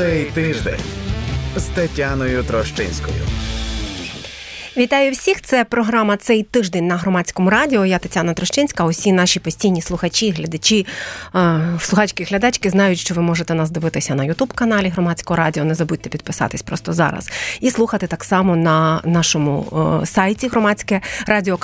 Цей тиждень з Тетяною Трощинською. Вітаю всіх! Це програма цей тиждень на громадському радіо. Я Тетяна Трощинська. Усі наші постійні слухачі, глядачі, слухачки, глядачки знають, що ви можете нас дивитися на Ютуб-каналі Громадського радіо. Не забудьте підписатись просто зараз і слухати так само на нашому сайті громадське радіо.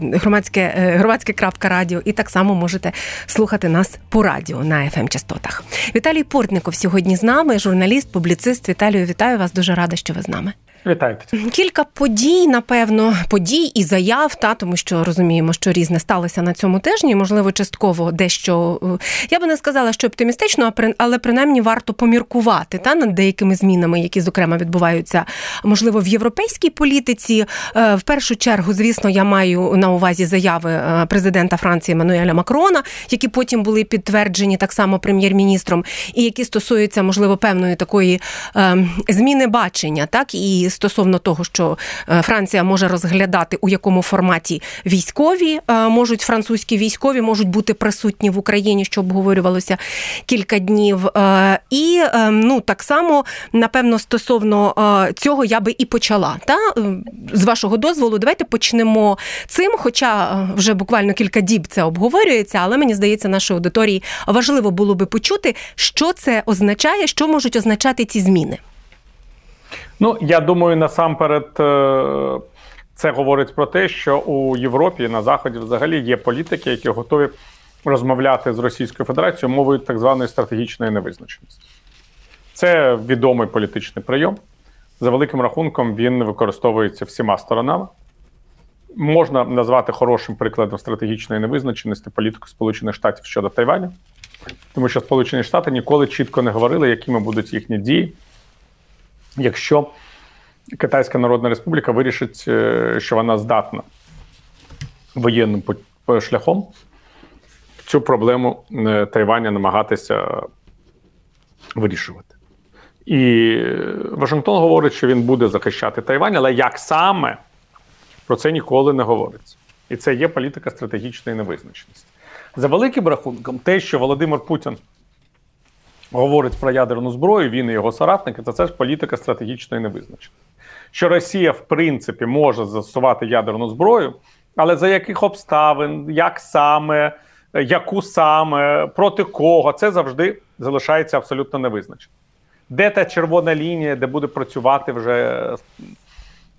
громадське громадське крапка радіо. І так само можете слухати нас по радіо на fm частотах. Віталій Портников сьогодні з нами, журналіст, публіцист. Віталію, вітаю вас. Дуже рада, що ви з нами. Вітаю. Кілька подій, напевно, подій і заяв, та тому що розуміємо, що різне сталося на цьому тижні. Можливо, частково дещо е, я би не сказала, що оптимістично, але принаймні варто поміркувати та над деякими змінами, які зокрема відбуваються, можливо, в європейській політиці. Е, в першу чергу, звісно, я маю на увазі заяви е, президента Франції Мануеля Макрона, які потім були підтверджені так само прем'єр-міністром, і які стосуються, можливо, певної такої зміни бачення, так і стосовно того, що е, Франція може розглядати у якому форматі військові е, можуть французькі військові можуть бути присутні в Україні, що обговорювалося кілька днів. Е, і ну так само напевно стосовно цього я би і почала. Та з вашого дозволу, давайте почнемо цим. Хоча вже буквально кілька діб це обговорюється, але мені здається, нашій аудиторії важливо було би почути, що це означає, що можуть означати ці зміни. Ну, я думаю, насамперед е, це говорить про те, що у Європі на Заході взагалі є політики, які готові розмовляти з Російською Федерацією мовою так званої стратегічної невизначеності. Це відомий політичний прийом. За великим рахунком, він використовується всіма сторонами. Можна назвати хорошим прикладом стратегічної невизначеності політику Сполучених Штатів щодо Тайваню, тому що Сполучені Штати ніколи чітко не говорили, якими будуть їхні дії якщо Китайська Народна Республіка вирішить, е, що вона здатна воєнним шляхом цю проблему е, Тайваня намагатися вирішувати. І Вашингтон говорить, що він буде захищати Тайвань, але як саме про це ніколи не говориться. І це є політика стратегічної невизначеності. За великим рахунком, те, що Володимир Путін говорить про ядерну зброю, він і його соратники, то це ж політика стратегічної невизначеності. Що Росія, в принципі, може застосувати ядерну зброю, але за яких обставин, як саме, яку саме, проти кого, це завжди залишається абсолютно невизначеним. Де та червона лінія, де буде працювати вже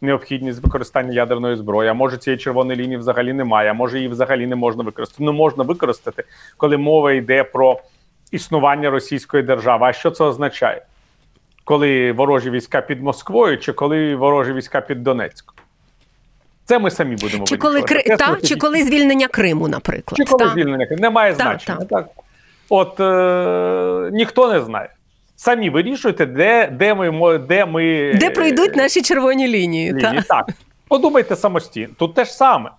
необхідність використання ядерної зброї? А може цієї червоної лінії взагалі немає, а може її взагалі не можна використати. Ну можна використати, коли мова йде про існування російської держави. А що це означає? Коли ворожі війська під Москвою, чи коли ворожі війська під Донецьком? Це ми самі будемо чи коли Кри... та, чи коли звільнення Криму, наприклад. Чи коли та. звільнення Криму. Немає та, значення. Та. Так? От е... ніхто не знає. Самі вирішуйте, де де ми де ми де пройдуть наші червоні лінії. лінії. Так, подумайте самостійно. Тут те ж саме.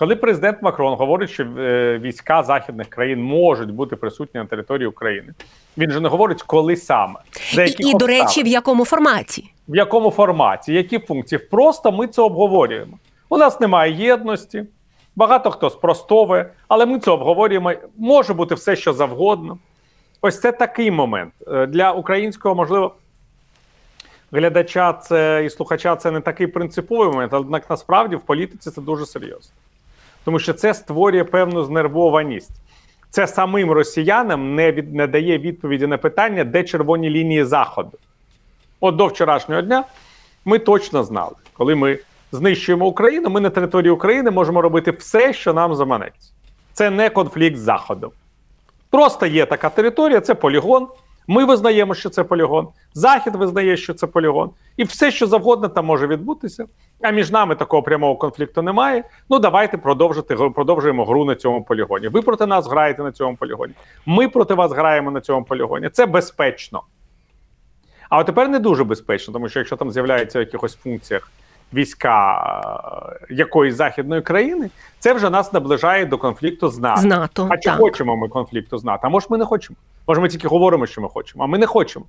Коли президент Макрон говорить, що е, війська західних країн можуть бути присутні на території України, він же не говорить, коли саме За і, і до речі, в якому форматі, в якому форматі, які функції? Просто ми це обговорюємо. У нас немає єдності, багато хто спростовує, але ми це обговорюємо. Може бути все, що завгодно. Ось це такий момент е, для українського, можливо, глядача це і слухача це не такий принциповий момент, однак насправді в політиці це дуже серйозно тому що це створює певну знервованість. Це самим росіянам не від, не дає відповіді на питання, де червоні лінії заходу. От до вчорашнього дня ми точно знали, коли ми знищуємо Україну, ми на території України можемо робити все, що нам заманеться. Це не конфлікт з Заходом. Просто є така територія, це полігон. Ми визнаємо, що це полігон. Захід визнає, що це полігон, і все, що завгодно там може відбутися. А між нами такого прямого конфлікту немає. Ну давайте продовжити продовжуємо гру на цьому полігоні. Ви проти нас граєте на цьому полігоні. Ми проти вас граємо на цьому полігоні. Це безпечно. А от тепер не дуже безпечно, тому що якщо там з'являється в якихось функціях війська е, якоїсь західної країни, це вже нас наближає до конфлікту з НАТО. З НАТО а чи так. хочемо ми конфлікту з НАТО? А може ми не хочемо? Може, ми тільки говоримо, що ми хочемо, а ми не хочемо.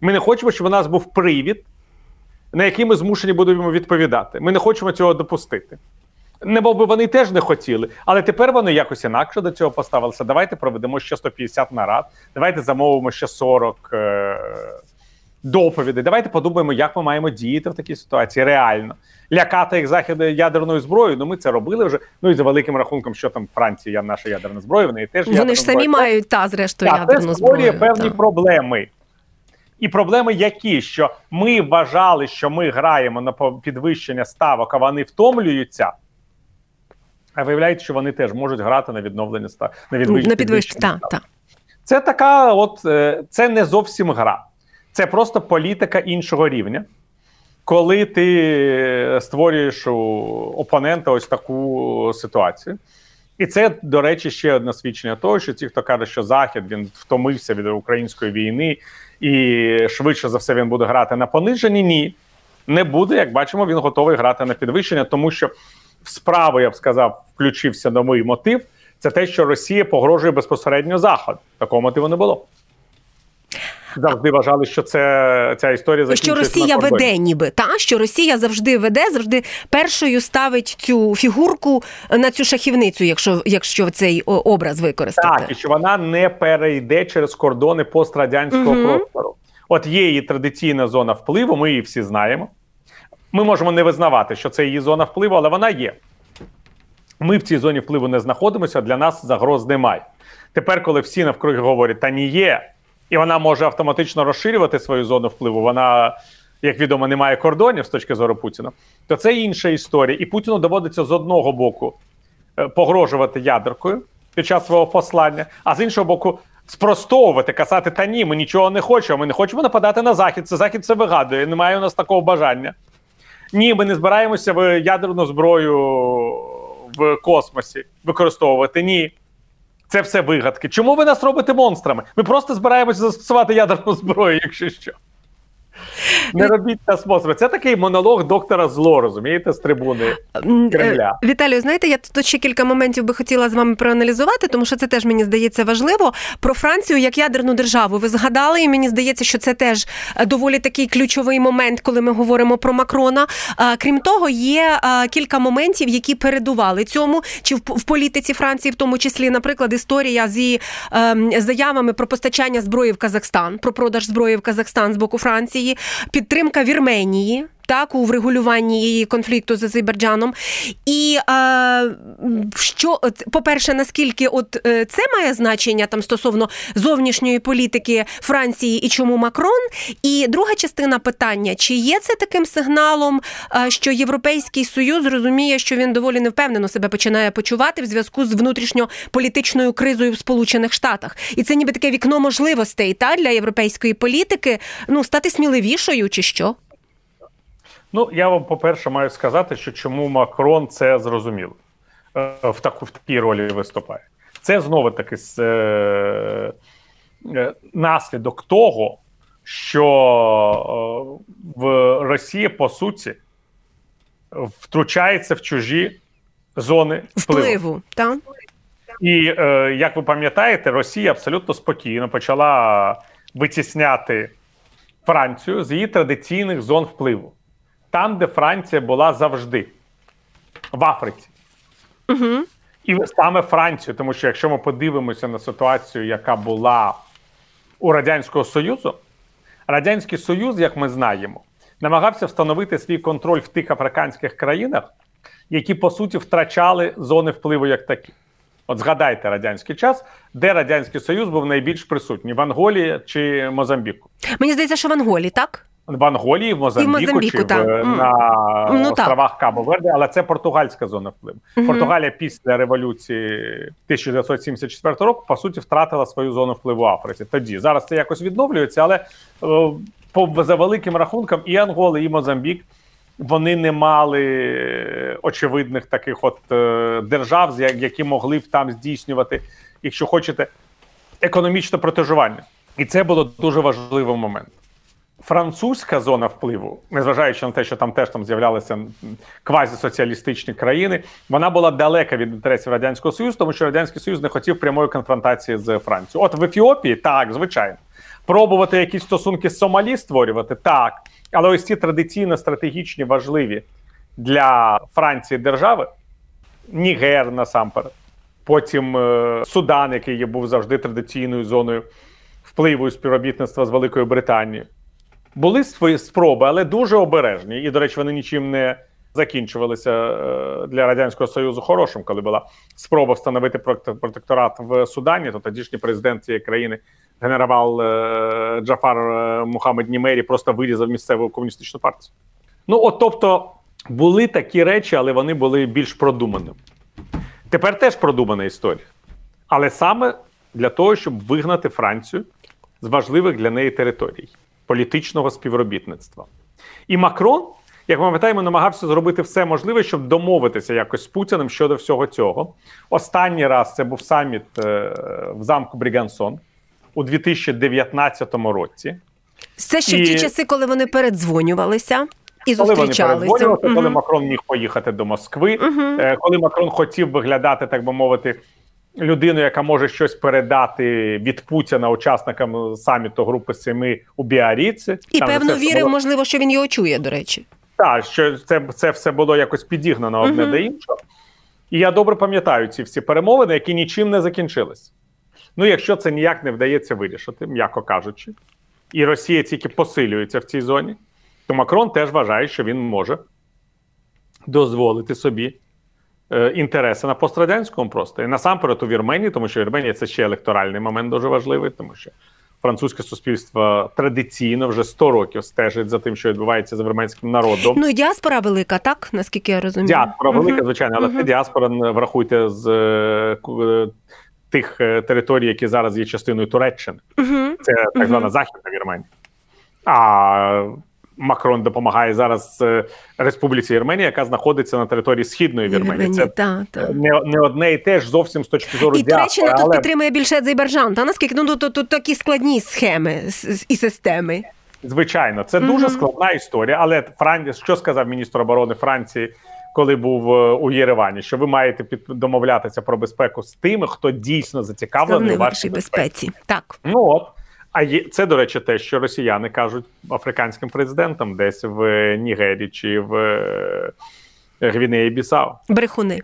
Ми не хочемо, щоб у нас був привід, на який ми змушені будемо відповідати. Ми не хочемо цього допустити. Не мов би вони теж не хотіли, але тепер вони якось інакше до цього поставилися. Давайте проведемо ще 150 нарад, давайте замовимо ще 40 е- доповідей. Давайте подумаємо, як ми маємо діяти в такій ситуації реально. Лякати їх захід ядерною зброєю. Ну ми це робили вже. Ну і за великим рахунком, що там Франції наша ядерна зброя, вони теж Вони ж самі мають та зрештою ядерну це створює певні та. проблеми. І проблеми які? Що ми вважали, що ми граємо на підвищення ставок, а вони втомлюються. А виявляється, що вони теж можуть грати на відновлення ста на відвищення. На підвищення. ставок. так. Це така, от е, це не зовсім гра, це просто політика іншого рівня. Коли ти створюєш у опонента ось таку ситуацію. І це, до речі, ще одне свідчення того, що ті, хто каже, що Захід він втомився від української війни, і швидше за все він буде грати на пониженні. Ні, не буде. Як бачимо, він готовий грати на підвищення, тому що в справу, я б сказав, включився новий мотив. Це те, що Росія погрожує безпосередньо Заходу. Такого мотиву не було. Завжди вважали, що це ця історія Що Росія на веде, ніби та що Росія завжди веде, завжди першою ставить цю фігурку на цю шахівницю, якщо якщо цей образ використати. Так, і що вона не перейде через кордони пострадянського Мгм. простору. От є її традиційна зона впливу, ми її всі знаємо. Ми можемо не визнавати, що це її зона впливу, але вона є. Ми в цій зоні впливу не знаходимося, для нас загроз немає. Тепер, коли всі навкруги говорять, та ні є, і вона може автоматично розширювати свою зону впливу, вона, як відомо, не має кордонів з точки зору Путіна, то це інша історія. І Путіну доводиться з одного боку е, погрожувати ядеркою під час свого послання, а з іншого боку, спростовувати, казати, та ні, ми нічого не хочемо, ми не хочемо нападати на захід. Це захід це вигадує, немає у нас такого бажання. Ні, ми не збираємося в ядерну зброю в космосі використовувати. Ні. Це все вигадки. Чому ви нас робите монстрами? Ми просто збираємося застосувати ядерну зброю, якщо що. Не робіть нас монстрами. Це такий монолог доктора зло, розумієте, з трибуни. Кремля. е, Віталію, знаєте, я тут ще кілька моментів би хотіла з вами проаналізувати, тому що це теж мені здається важливо. Про Францію як ядерну державу. Ви згадали, і мені здається, що це теж е, доволі такий ключовий момент, коли ми говоримо про Макрона. Крім того, є кілька моментів, які передували цьому, чи в, в політиці Франції, в тому числі, наприклад, історія з ем, заявами про постачання зброї в Казахстан, про продаж зброї в Казахстан з боку Франції, підтримка Вірменії. Так, у врегулюванні конфлікту з Азербайджаном. І е, що, по-перше, наскільки от е, це має значення там стосовно зовнішньої політики Франції і чому Макрон? І друга частина питання: чи є це таким сигналом, е, що Європейський Союз розуміє, що він доволі невпевнено себе починає почувати в зв'язку з внутрішньополітичною кризою в Сполучених Штатах? І це ніби таке вікно можливостей та для європейської політики ну стати сміливішою, чи що? Ну, я вам, по-перше, маю сказати, що чому Макрон це зрозумів е, в таку в такій ролі виступає. Це знову таки е, е, наслідок того, що е, в Росії по суті втручається в чужі зони впливу. Впливу, так? І е, як ви пам'ятаєте, Росія абсолютно спокійно почала витісняти Францію з її традиційних зон впливу, там, де Франція була завжди, в Африці. Угу. І саме Францію, тому що якщо ми подивимося на ситуацію, яка була у Радянського Союзу, Радянський Союз, як ми знаємо, намагався встановити свій контроль в тих африканських країнах, які по суті втрачали зони впливу як такі. От згадайте радянський час, де Радянський Союз був найбільш присутній в Анголії чи Мозамбіку. Мені здається, що в Анголі, так? В Анголі, в Мозамбіку, Мозамбіку, чи в, на Ну, островах Кабо Верде, але це португальська зона впливу. Мгм. Португалія після революції 1974 року по суті втратила свою зону впливу в Африці. Тоді зараз це якось відновлюється, але е, по за великим рахунком і Ангола, і Мозамбік. Вони не мали очевидних таких от е, держав, які могли б там здійснювати, якщо хочете, економічне протежування. І це було дуже важливий момент французька зона впливу, незважаючи на те, що там теж там з'являлися квазісоціалістичні країни, вона була далека від інтересів радянського союзу, тому що радянський союз не хотів прямої конфронтації з Францією. От в Ефіопії так, звичайно, пробувати якісь стосунки з Сомалі створювати так, але ось ці традиційно стратегічні важливі для Франції держави Нігер насамперед, потім е, Судан, який був завжди традиційною зоною впливу і співробітництва з Великою Британією. Були свої спроби, але дуже обережні. І, до речі, вони нічим не закінчувалися е, для радянського союзу хорошим, коли була спроба встановити протекторат в Судані. То тодішній президент цієї країни, генерал е, Джафар е, Мухаммед Німері, просто вирізав місцеву комуністичну партію. Ну, от тобто, були такі речі, але вони були більш продуманими. Тепер теж продумана історія. Але саме для того, щоб вигнати Францію з важливих для неї територій політичного співробітництва. І Макрон, як ми пам'ятаємо, намагався зробити все можливе, щоб домовитися якось з Путіним щодо всього цього. Останній раз це був саміт е, в замку Брігансон у 2019 році. Це ще в ті часи, коли вони передзвонювалися. І зустрічалися. Коли вони угу. коли Макрон міг поїхати до Москви, угу. коли Макрон хотів виглядати, так би мовити, людину, яка може щось передати від Путіна учасникам саміту Групи Семи у Біаріці. І Там певно вірив, було... можливо, що він його чує, до речі. Так, що це це все було якось підігнано одне uh-huh. до іншого. І я добре пам'ятаю ці всі перемовини, які нічим не закінчились. Ну, якщо це ніяк не вдається вирішити, м'яко кажучи, і Росія тільки посилюється в цій зоні, то Макрон теж вважає, що він може дозволити собі інтереси на пострадянському просто і насамперед у Вірменії, тому що Вірменія це ще електоральний момент дуже важливий, тому що французьке суспільство традиційно вже 100 років стежить за тим, що відбувається з вірменським народом. Ну і діаспора велика, так наскільки я розумію. Діаспора uh-huh. велика, звичайно, але це діаспора врахуйте з е, е, тих територій, які зараз є частиною Туреччини. Uh-huh. Це так звана Західна Вірменія. А Макрон допомагає зараз е, Республіці Вірменія, яка знаходиться на території східної Вірменії. Це та, та. Не не одне і теж зовсім з точки зору і Туреччина але... тут підтримує більше Азербайджан. Та наскільки ну тут, тут, такі складні схеми і системи? Звичайно, це mm дуже складна історія. Але Фран... що сказав міністр оборони Франції, коли був е, у Єревані? Що ви маєте під домовлятися про безпеку з тими, хто дійсно зацікавлений у вашій безпеці? безпеці? Так ну от. А є це, до речі, те, що росіяни кажуть африканським президентам десь в Нігері чи в е, Гвінеї Бісау. Брехуни.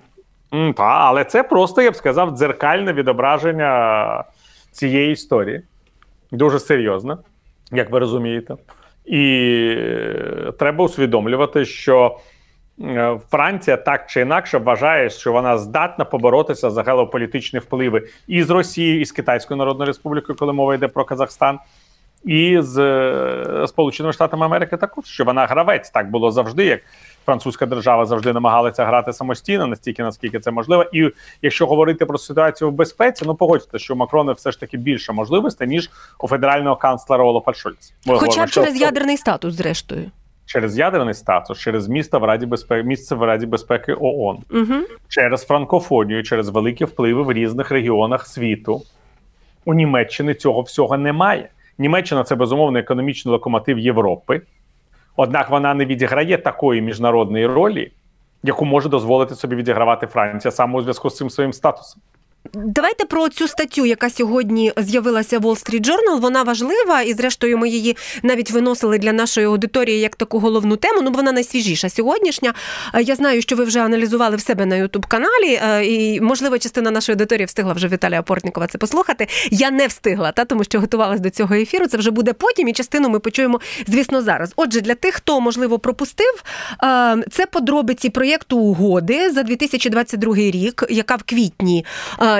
Mm, та, але це просто, я б сказав, дзеркальне відображення цієї історії. Дуже серйозно, як ви розумієте. І е, треба усвідомлювати, що Франція так чи інакше вважає, що вона здатна поборотися за геополітичні впливи і з Росією, і з Китайською Народною Республікою, коли мова йде про Казахстан, і з е, Сполученими Штатами Америки також що вона гравець. Так було завжди, як французька держава завжди намагалася грати самостійно, настільки наскільки це можливо. І якщо говорити про ситуацію в безпеці, ну погодьте, що у Макрона все ж таки більше можливостей ніж у федерального канцлера Олафа Шольца. Хоча б через ядерний статус, зрештою через ядерний статус, через місто в Раді безпеки, місце в Раді безпеки ООН, угу. через франкофонію, через великі впливи в різних регіонах світу. У Німеччині цього всього немає. Німеччина це безумовно економічний локомотив Європи. Однак вона не відіграє такої міжнародної ролі, яку може дозволити собі відігравати Франція саме у зв'язку з цим своїм статусом. Давайте про цю статтю, яка сьогодні з'явилася в Wall Street Journal, Вона важлива, і зрештою ми її навіть виносили для нашої аудиторії як таку головну тему. Ну вона найсвіжіша сьогоднішня. Я знаю, що ви вже аналізували в себе на Ютуб каналі, і можливо, частина нашої аудиторії встигла вже Віталія Портнікова це послухати. Я не встигла, та тому що готувалась до цього ефіру. Це вже буде потім, і частину ми почуємо, звісно, зараз. Отже, для тих, хто можливо пропустив, це подробиці проєкту угоди за 2022 рік, яка в квітні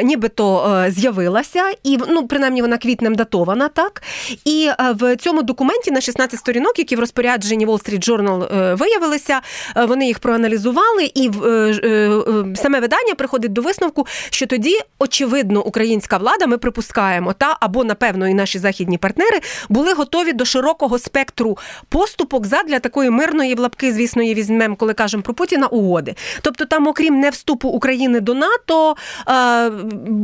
нібито е, з'явилася, і ну принаймні вона квітнем датована, так і е, в цьому документі на 16 сторінок, які в розпорядженні Wall Street Journal е, виявилися, вони їх проаналізували, і саме видання приходить до висновку, що тоді очевидно українська влада, ми припускаємо, та або напевно і наші західні партнери були готові до широкого спектру поступок задля такої мирної в лапки, звісно, її візьмемо, коли кажемо про Путіна угоди. Тобто, там, окрім не вступу України до НАТО,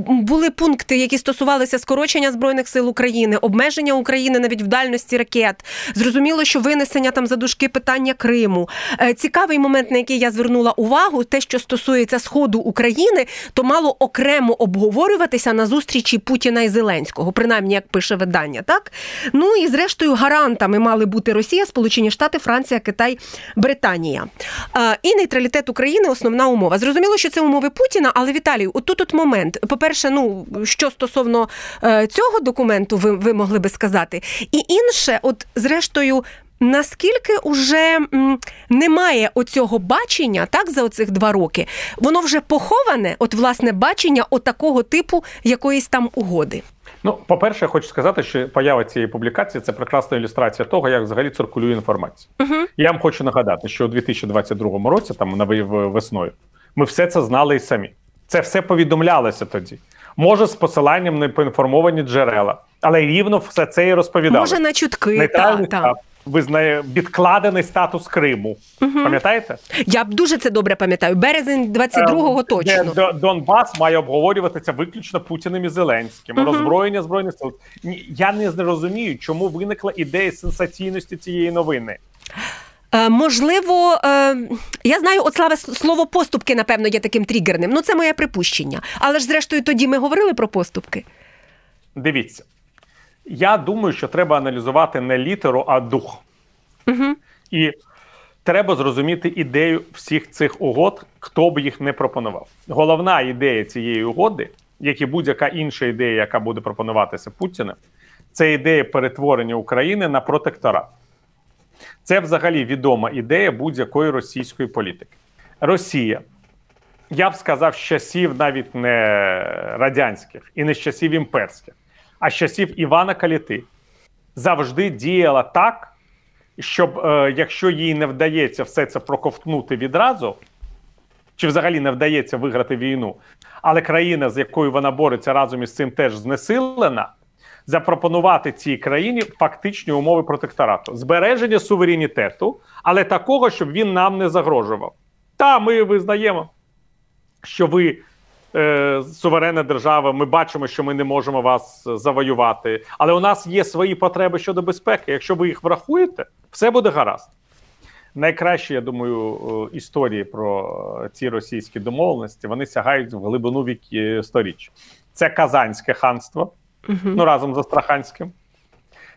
були пункти, які стосувалися скорочення збройних сил України, обмеження України навіть в дальності ракет. Зрозуміло, що винесення там за дужки питання Криму. Е, Цікавий момент, на який я звернула увагу, те, що стосується сходу України, то мало окремо обговорюватися на зустрічі Путіна і Зеленського, принаймні як пише видання. Так ну і зрештою гарантами мали бути Росія, Сполучені Штати, Франція, Китай, Британія. Е, І нейтралітет України основна умова. Зрозуміло, що це умови Путіна, але Віталій, отут от момент. По-перше, ну що стосовно е, цього документу, ви, ви могли би сказати, і інше, от зрештою. Наскільки уже немає оцього бачення, так за оцих два роки, воно вже поховане, от власне бачення отакого типу якоїсь там угоди. Ну, по-перше, я хочу сказати, що поява цієї публікації це прекрасна ілюстрація того, як взагалі циркулює інформація. Угу. Я вам хочу нагадати, що у 2022 році, там на весною, ми все це знали і самі. Це все повідомлялося тоді. Може, з посиланням на поінформовані джерела, але рівно все це і розповідали. Може на чутки, та, та. визнає відкладений статус Криму. Угу. Пам'ятаєте? Я б дуже це добре пам'ятаю. Березень 22-го Е, точно. Де Донбас має обговорюватися виключно Путіним і Зеленським. Мгм. Роззброєння збройних сил. Я не розумію, чому виникла ідея сенсаційності цієї новини. Е, можливо, е, я знаю, от славе слово поступки, напевно, є таким тригерним. Ну, це моє припущення. Але ж, зрештою, тоді ми говорили про поступки. Дивіться, я думаю, що треба аналізувати не літеру, а дух. Угу. І треба зрозуміти ідею всіх цих угод, хто б їх не пропонував. Головна ідея цієї угоди, як і будь-яка інша ідея, яка буде пропонуватися Путіним, це ідея перетворення України на протекторат. Це взагалі відома ідея будь-якої російської політики. Росія, я б сказав, з часів навіть не радянських і не з часів імперських, а з часів Івана Каліти, завжди діяла так, щоб е, якщо їй не вдається все це проковтнути відразу, чи взагалі не вдається виграти війну, але країна, з якою вона бореться разом із цим, теж знесилена, запропонувати цій країні фактичні умови протекторату, збереження суверенітету, але такого, щоб він нам не загрожував. Та ми визнаємо, що ви е, суверенна держава, ми бачимо, що ми не можемо вас завоювати, але у нас є свої потреби щодо безпеки. Якщо ви їх врахуєте, все буде гаразд. Найкращі, я думаю, е, історії про е, ці російські домовленості вони сягають в глибину віки сторіч. Це Казанське ханство, Ну разом з Астраханським,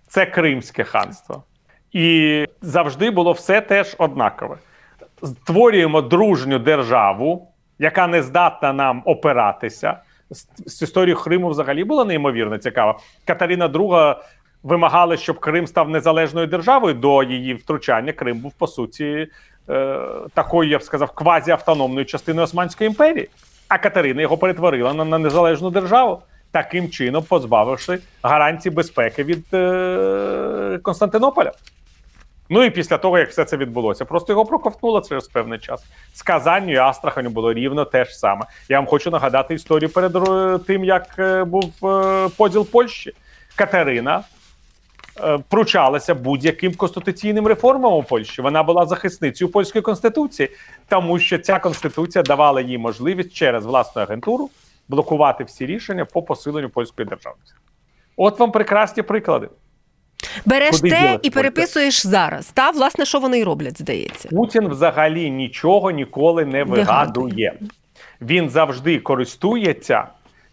це Кримське ханство. І завжди було все теж однакове. Створюємо дружню державу, яка не здатна нам опиратися. З, історією Криму взагалі було неймовірно цікаво. Катерина II вимагала, щоб Крим став незалежною державою до її втручання. Крим був по суті е, такою, я б сказав, квазіавтономною частиною Османської імперії. А Катерина його перетворила на, на незалежну державу, таким чином позбавивши гарантій безпеки від е, Константинополя. Ну і після того, як все це відбулося, просто його проковтнуло через певний час. З Казанню і Астраханю було рівно те ж саме. Я вам хочу нагадати історію перед тим, як е, був е, поділ Польщі. Катерина е, пручалася будь-яким конституційним реформам у Польщі. Вона була захисницею польської конституції, тому що ця конституція давала їй можливість через власну агентуру блокувати всі рішення по посиленню польської державності. От вам прекрасні приклади. Береш Куди те і переписуєш зараз. Та, власне, що вони і роблять, здається. Путін взагалі нічого ніколи не Вигадує. Він завжди користується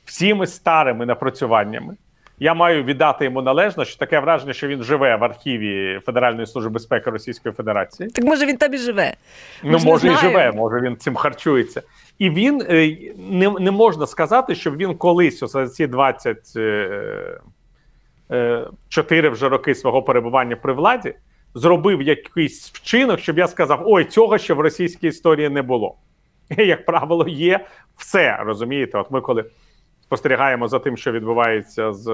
всіми старими напрацюваннями. Я маю віддати йому належно, що таке враження, що він живе в архіві Федеральної служби безпеки Російської Федерації. Так може він там і живе. Ми Ну, може, і живе, може він цим харчується. І він е, не, не можна сказати, щоб він колись за ці 24 вже роки свого перебування при владі зробив якийсь вчинок, щоб я сказав: ой, цього ще в російській історії не було. І, як правило, є все. Розумієте? От ми коли спостерігаємо за тим, що відбувається з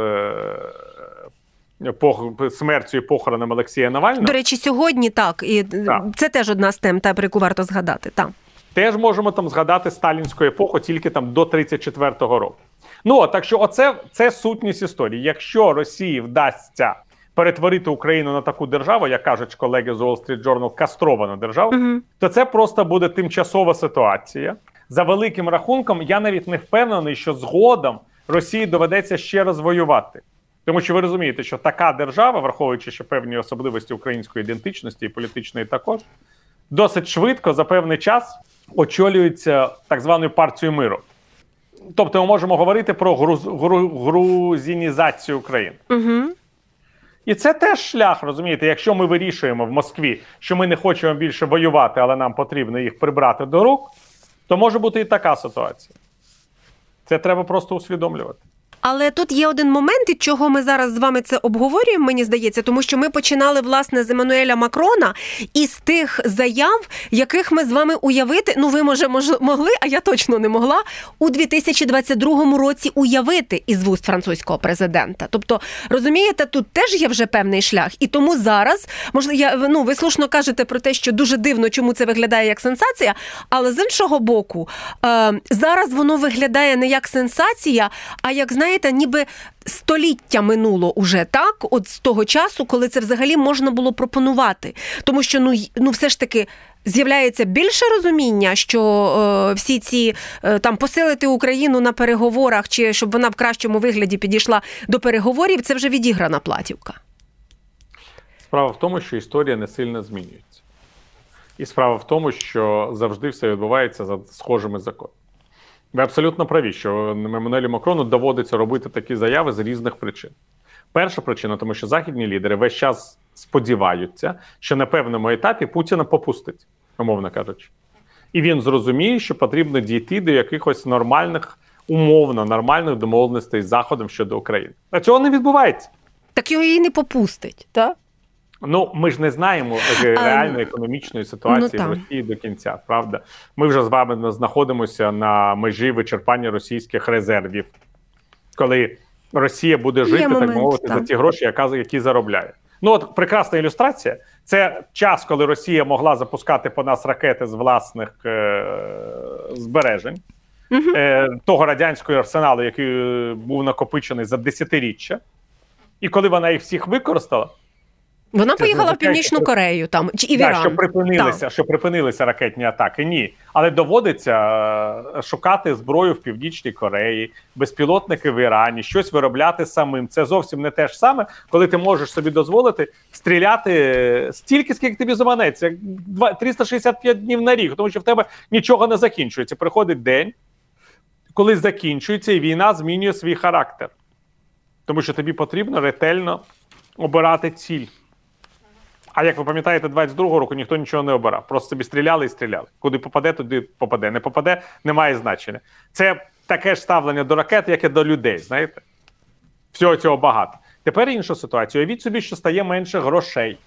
е, смертю і похороном Олексія Навального. До речі, сьогодні так. І Так. це теж одна з тем, та про яку варто згадати. Так. Теж можемо там згадати сталінську епоху тільки там до 34-го року. Ну так що, оце це сутність історії. Якщо Росії вдасться перетворити Україну на таку державу, як кажуть колеги з Wall Street Journal, кастровану державу, Угу. то це просто буде тимчасова ситуація. за великим рахунком, я навіть не впевнений, що згодом Росії доведеться ще раз воювати. Тому що ви розумієте, що така держава, враховуючи ще певні особливості української ідентичності і політичної також, досить швидко за певний час очолюється так званою партією миру. Тобто ми можемо говорити про груз, гру, грузінізацію України. Угу. І це теж шлях, розумієте, якщо ми вирішуємо в Москві, що ми не хочемо більше воювати, але нам потрібно їх прибрати до рук, то може бути і така ситуація. Це треба просто усвідомлювати. Але тут є один момент, і чого ми зараз з вами це обговорюємо, мені здається, тому що ми починали власне з Еммануеля Макрона і з тих заяв, яких ми з вами уявити, ну ви може мож, могли, а я точно не могла у 2022 році уявити із вуст французького президента. Тобто, розумієте, тут теж є вже певний шлях, і тому зараз можливо, я ну ви слушно кажете про те, що дуже дивно, чому це виглядає як сенсація. Але з іншого боку, е, зараз воно виглядає не як сенсація, а як знаєте знаєте, ніби століття минуло уже так, от з того часу, коли це взагалі можна було пропонувати. Тому що ну ну все ж таки. З'являється більше розуміння, що е, всі ці е, там посилити Україну на переговорах, чи щоб вона в кращому вигляді підійшла до переговорів, це вже відіграна платівка. Справа в тому, що історія не сильно змінюється, і справа в тому, що завжди все відбувається за схожими законами. Ви абсолютно праві, що Еммануелю Макрону доводиться робити такі заяви з різних причин. Перша причина, тому що західні лідери весь час сподіваються, що на певному етапі Путіна попустить, умовно кажучи. І він зрозуміє, що потрібно дійти до якихось нормальних, умовно нормальних домовленостей з Заходом щодо України. А цього не відбувається. Так його і не попустить, так? Ну, ми ж не знаємо реальної економічної ситуації ну, в Росії до кінця. Правда, ми вже з вами знаходимося на межі вичерпання російських резервів, коли Росія буде жити, Є так момент, мовити, так. за ті гроші, які заробляє. Ну от прекрасна ілюстрація. Це час, коли Росія могла запускати по нас ракети з власних е- збережень. Угу. Е, Того радянського арсеналу, який е, був накопичений за десятиріччя, і коли вона їх всіх використала, вона поїхала в Північну. Корею там чи і в Іран. Да, що припинилися, так. що припинилися ракетні атаки. Ні, але доводиться е, шукати зброю в Північній Кореї, безпілотники в Ірані, щось виробляти самим. Це зовсім не те ж саме, коли ти можеш собі дозволити стріляти стільки, скільки тобі заманеться, 365 днів на рік, тому що в тебе нічого не закінчується. Приходить день, коли закінчується, і війна змінює свій характер, тому що тобі потрібно ретельно обирати ціль. А як ви пам'ятаєте, 22-го року ніхто нічого не обирав. Просто собі стріляли і стріляли. Куди попаде, туди попаде. Не попаде, немає значення. Це таке ж ставлення до ракет, як і до людей. Знаєте? Всього цього багато. Тепер інша ситуація. Уявіть собі, що стає менше грошей.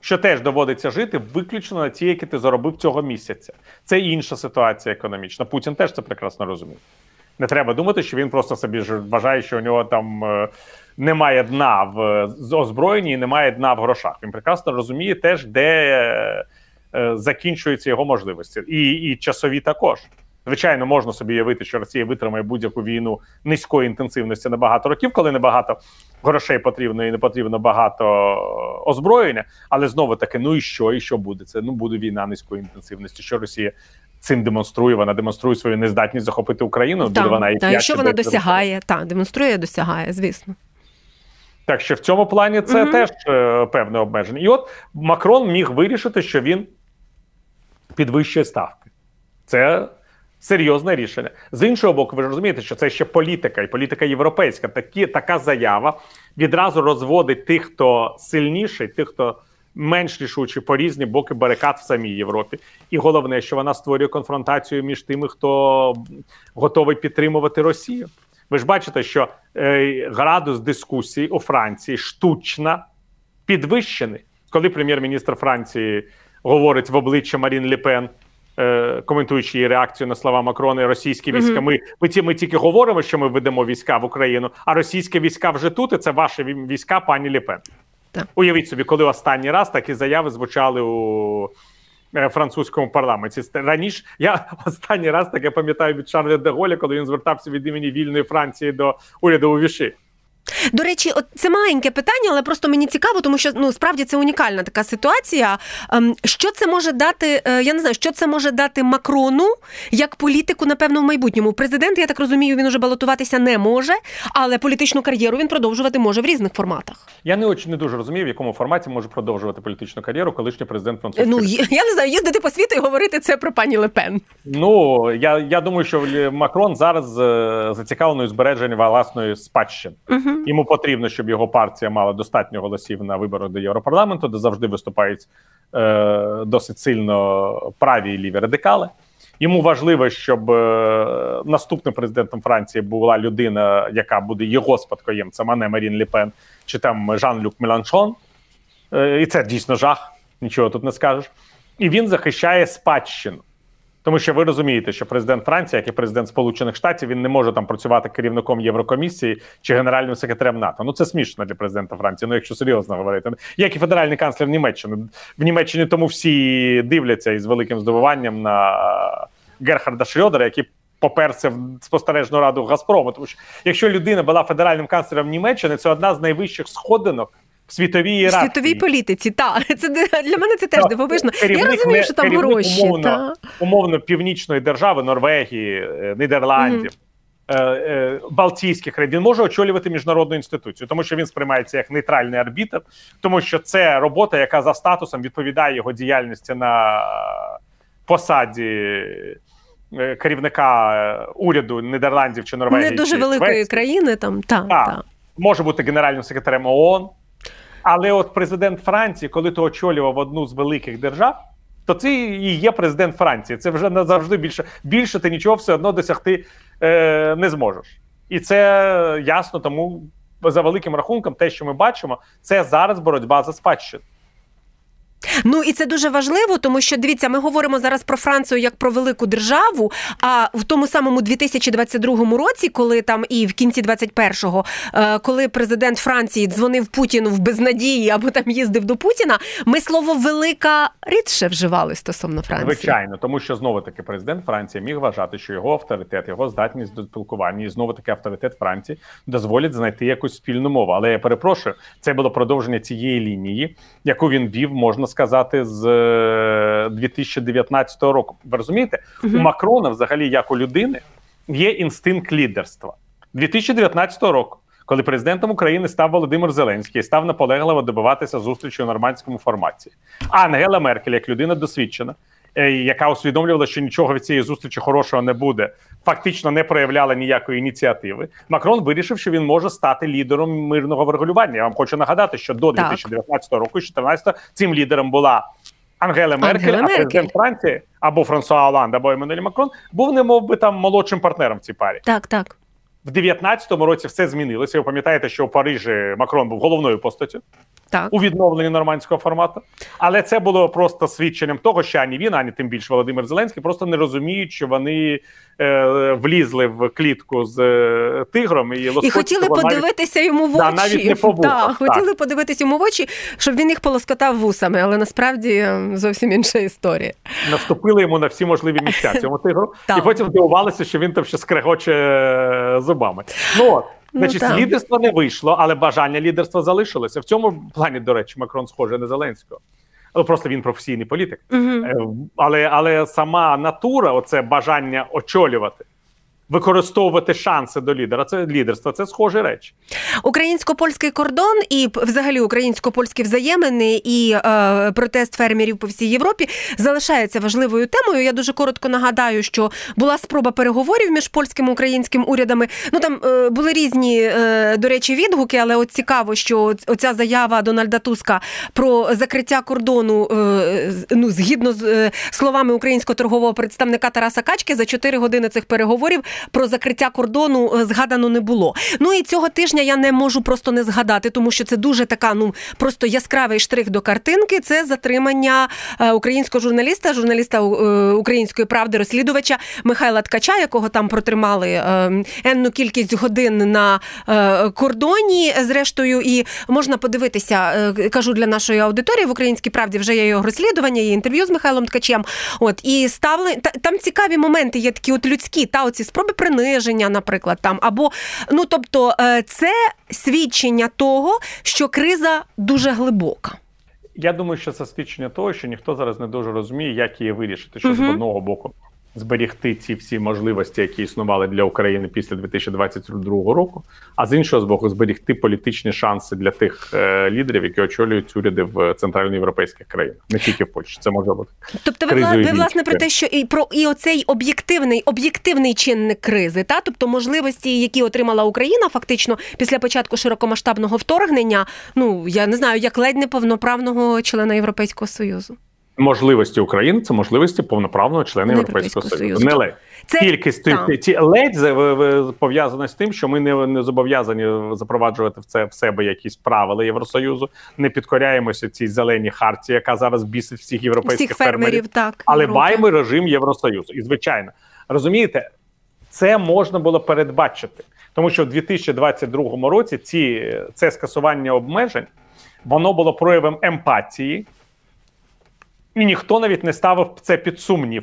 Що теж доводиться жити виключно на ті, які ти заробив цього місяця. Це інша ситуація економічна. Путін теж це прекрасно розуміє. Не треба думати, що він просто собі вважає, що у нього там е, немає дна в озброєнні і немає дна в грошах. Він прекрасно розуміє теж, де е, закінчуються його можливості, і, і часові також. Звичайно, можна собі уявити, що Росія витримає будь-яку війну низької інтенсивності на багато років, коли не багато грошей потрібно і не потрібно багато озброєння. Але знову таки, ну і що, і що буде це? Ну буде війна низької інтенсивності. Що Росія цим демонструє. Вона демонструє свою нездатність захопити Україну. Так, буде вона і та, якщо вона досягає, так демонструє, досягає, звісно. Так що в цьому плані це угу. теж е, певне обмеження. І от Макрон міг вирішити, що він підвищує ставки. Це серйозне рішення. З іншого боку, ви ж розумієте, що це ще політика, і політика європейська. Такі, Така заява відразу розводить тих, хто сильніший, тих, хто менш рішучі по різні боки барикад в самій Європі. І головне, що вона створює конфронтацію між тими, хто готовий підтримувати Росію. Ви ж бачите, що е, градус дискусії у Франції штучно підвищений, коли прем'єр-міністр Франції говорить в обличчя Марін Лепен, е, коментуючи її реакцію на слова Макрона, російські війська. Ми, ми ми тільки говоримо, що ми ведемо війська в Україну, а російські війська вже тут. і Це ваші війська, пані Лепен. Так. Уявіть собі, коли останній раз такі заяви звучали у французькому парламенті. Раніше я останній раз таке пам'ятаю від Шарля де Голля, коли він звертався від імені вільної Франції до уряду у Віші. До речі, от це маленьке питання, але просто мені цікаво, тому що ну справді це унікальна така ситуація. Ем, що це може дати? Е, я не знаю, що це може дати Макрону як політику, напевно, в майбутньому. Президент, я так розумію, він уже балотуватися не може, але політичну кар'єру він продовжувати може в різних форматах. Я не очень не дуже розумію, в якому форматі може продовжувати політичну кар'єру колишній президент французької. Ну я не знаю, їздити по світу і говорити це про пані Лепен. Ну я я думаю, що Макрон зараз е, зацікавлений у власної спадщини. Угу. Йому потрібно, щоб його партія мала достатньо голосів на виборах до Європарламенту, де завжди виступають е, досить сильно праві і ліві радикали. Йому важливо, щоб е, наступним президентом Франції була людина, яка буде його спадкоємцем, а не Марін Ліпен чи там Жан-Люк Меланшон. Е, і це дійсно жах, нічого тут не скажеш. І він захищає спадщину. Тому що ви розумієте, що президент Франції, як і президент Сполучених Штатів, він не може там працювати керівником Єврокомісії чи генеральним секретарем НАТО. Ну це смішно для президента Франції. Ну якщо серйозно говорити, як і федеральний канцлер Німеччини в Німеччині, тому всі дивляться із великим здивуванням на Герхарда Шрьодера, який поперся в спостережну раду Газпрому. Тому що якщо людина була федеральним канцлером Німеччини, це одна з найвищих сходинок в світовій ієрархії. В світовій політиці, так. Це для мене це теж дивовижно. Я розумію, що там гроші. Умовно, та. умовно північної держави, Норвегії, е, Нідерландів. Mm-hmm. Балтійських країн він може очолювати міжнародну інституцію, тому що він сприймається як нейтральний арбітр, тому що це робота, яка за статусом відповідає його діяльності на посаді керівника уряду Нідерландів чи Норвегії. Не дуже великої Швеції. країни там та, та. та може бути генеральним секретарем ООН. Але от президент Франції, коли ти очолював одну з великих держав, то це і є президент Франції. Це вже назавжди більше більше ти нічого все одно досягти е, не зможеш. І це ясно, тому за великим рахунком, те, що ми бачимо, це зараз боротьба за спадщину. Ну і це дуже важливо, тому що дивіться, ми говоримо зараз про Францію як про велику державу. А в тому самому 2022 році, коли там і в кінці 21-го, е, коли президент Франції дзвонив Путіну в безнадії або там їздив до Путіна, ми слово велика рідше вживали стосовно Франції. Звичайно, тому що знову таки президент Франції міг вважати, що його авторитет, його здатність до спілкування і знову таки авторитет Франції дозволять знайти якусь спільну мову. Але я перепрошую, це було продовження цієї лінії, яку він вів, можна сказати, з 2019 е, року. Ви розумієте, угу. у Макрона, взагалі, як у людини, є інстинкт лідерства 2019 року. Коли президентом України став Володимир Зеленський, став наполегливо добиватися зустрічі у нормандському форматі. Ангела Меркель, як людина досвідчена, Е, яка усвідомлювала, що нічого від цієї зустрічі хорошого не буде, фактично не проявляла ніякої ініціативи. Макрон вирішив, що він може стати лідером мирного врегулювання. Я вам хочу нагадати, що до 2019 року, 2014 цим лідером була. Ангела Меркель, Ангела а президент Франції або Франсуа Оланд, або Еммануель Макрон був не мов би там молодшим партнером в цій парі. Так, так. В 19-му році все змінилося. Ви пам'ятаєте, що у Парижі Макрон був головною постаттю так. у відновленні нормандського формату. Але це було просто свідченням того, що ані він, ані тим більше Володимир Зеленський просто не розуміють, що вони влізли в клітку з е, тигром і І хотіли подивитися навіть, йому в очі. Да, навіть не по вухах, так, Хотіли подивитися йому в очі, щоб він їх полоскотав вусами, але насправді е, зовсім інша історія. Наступили йому на всі можливі місця цьому тигру, і потім дивувалися, що він там ще скрегоче е, зубами. Ну от. Ну, Значить, ну, лідерство не вийшло, але бажання лідерства залишилося. В цьому плані, до речі, Макрон схожий на Зеленського. Але просто він професійний політик. Угу. Але але сама натура, оце бажання очолювати використовувати шанси до лідера. Це лідерство, це схожі речі. Українсько-польський кордон і взагалі українсько-польські взаємини і е, протест фермерів по всій Європі залишається важливою темою. Я дуже коротко нагадаю, що була спроба переговорів між польським і українським урядами. Ну там е, були різні, е, до речі, відгуки, але от цікаво, що оця заява Дональда Туска про закриття кордону, е, ну згідно з е, словами українського торгового представника Тараса Качки, за 4 години цих переговорів про закриття кордону е, згадано не було. Ну і цього тижня я не можу просто не згадати, тому що це дуже така, ну просто яскравий штрих до картинки. Це затримання е, українського журналіста, журналіста е, української правди, розслідувача Михайла Ткача, якого там протримали енну кількість годин на кордоні. Зрештою, і можна подивитися, кажу для нашої аудиторії в українській правді вже є його розслідування, є інтерв'ю з Михайлом Ткачем. От і ставили там цікаві моменти, є такі от людські та оці спроби приниження, наприклад, там або ну тобто, е, це свідчення того, що криза дуже глибока. Я думаю, що це свідчення того, що ніхто зараз не дуже розуміє, як її вирішити, що з одного боку зберігти ці всі можливості, які існували для України після 2022 року, а з іншого з боку, зберігти політичні шанси для тих е, лідерів, які очолюють уряди в центральноєвропейських країнах, не тільки в Польщі. Це може бути Тобто, ви, ви власне про те, що і про і оцей об'єктивний об'єктивний чинник кризи, та тобто можливості, які отримала Україна, фактично після початку широкомасштабного вторгнення. Ну я не знаю, як ледь неповноправного члена Європейського союзу. Можливості України. Це можливості повноправного члена Європейського Союзу. Не ледь. Це Кількість так. ті, ті ледь пов'язана з тим, що ми не, не зобов'язані запроваджувати в це в себе якісь правила Євросоюзу, не підкоряємося цій зеленій харті, яка зараз бісить всіх європейських всіх фермерів, так але маємо режим Євросоюзу. І звичайно, розумієте, це можна було передбачити, тому що в 2022 році ці це скасування обмежень воно було проявом емпатії, і ніхто навіть не ставив це під сумнів.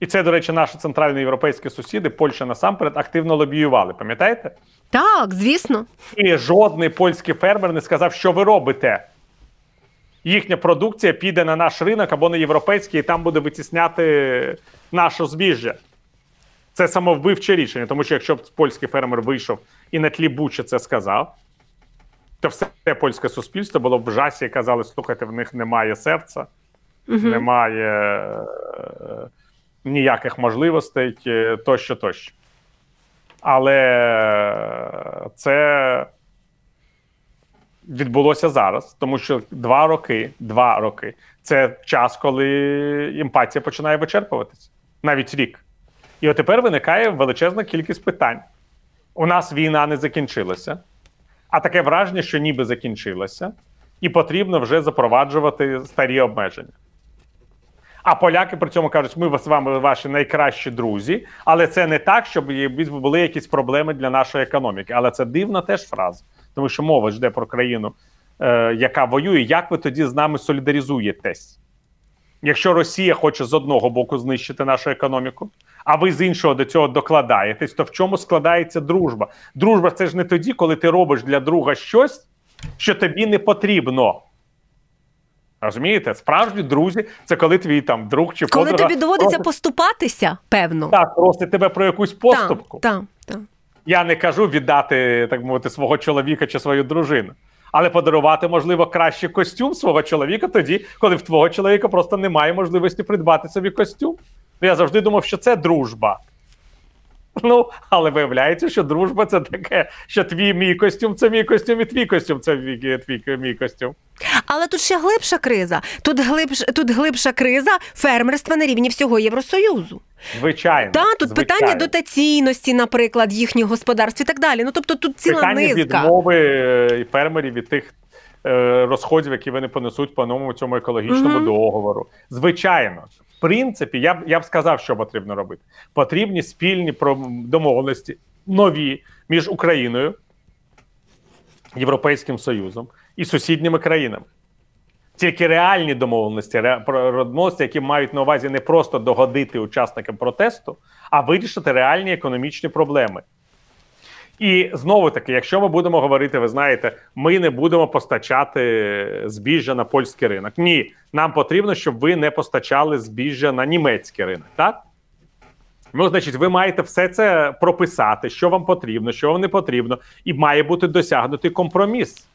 І це, до речі, наші центральноєвропейські сусіди, Польща насамперед, активно лобіювали. Пам'ятаєте? Так, звісно. І жодний польський фермер не сказав, що ви робите. Їхня продукція піде на наш ринок або на європейський, і там буде витісняти наше збіжжя. Це самовбивче рішення, тому що якщо б польський фермер вийшов і на тлі Бучі це сказав, то все польське суспільство було б в жасі і казали: слухайте, в них немає серця, немає е, ніяких можливостей, е, тощо, тощо. Але це відбулося зараз, тому що два роки, два роки це час, коли емпатія починає вичерпуватися. Навіть рік. І от тепер виникає величезна кількість питань. У нас війна не закінчилася, а таке враження, що ніби закінчилася, і потрібно вже запроваджувати старі обмеження. А поляки при цьому кажуть, ми з вами ваші найкращі друзі, але це не так, щоб були якісь проблеми для нашої економіки. Але це дивна теж фраза, тому що мова йде про країну, е, яка воює. Як ви тоді з нами солідаризуєтесь? Якщо Росія хоче з одного боку знищити нашу економіку, а ви з іншого до цього докладаєтесь, то в чому складається дружба? Дружба це ж не тоді, коли ти робиш для друга щось, що тобі не потрібно. Розумієте? Справжні друзі це коли твій там друг чи Коли подруга тобі доводиться просить- поступатися, певно. так, просить тебе про якусь поступку. Так, так, так. Я не кажу віддати, так мовити, свого чоловіка чи свою дружину, але подарувати, можливо, кращий костюм свого чоловіка тоді, коли в твого чоловіка просто немає можливості придбати собі костюм. Я завжди думав, що це дружба. Ну, але виявляється, що дружба це таке, що твій мій костюм це мій костюм, і твій костюм це мій, твій мій костюм. Але тут ще глибша криза. Тут глибш, тут глибша криза фермерства на рівні всього Євросоюзу. Звичайно. Та тут звичайно. питання дотаційності, наприклад, їхніх господарств і так далі. Ну тобто тут ціла питання низка. відмови е, фермерів від тих розходів, які вони понесуть по новому цьому екологічному Мгм. договору. Звичайно, в принципі, я б я б сказав, що потрібно робити. Потрібні спільні домовленості нові між Україною, Європейським Союзом і сусідніми країнами. Тільки реальні домовленості, домовленості, які мають на увазі не просто догодити учасникам протесту, а вирішити реальні економічні проблеми. І знову таки, якщо ми будемо говорити, ви знаєте, ми не будемо постачати збіжжя на польський ринок. Ні, нам потрібно, щоб ви не постачали збіжжя на німецький ринок. Так? Ну, значить, ви маєте все це прописати, що вам потрібно, що вам не потрібно, і має бути досягнутий компроміс.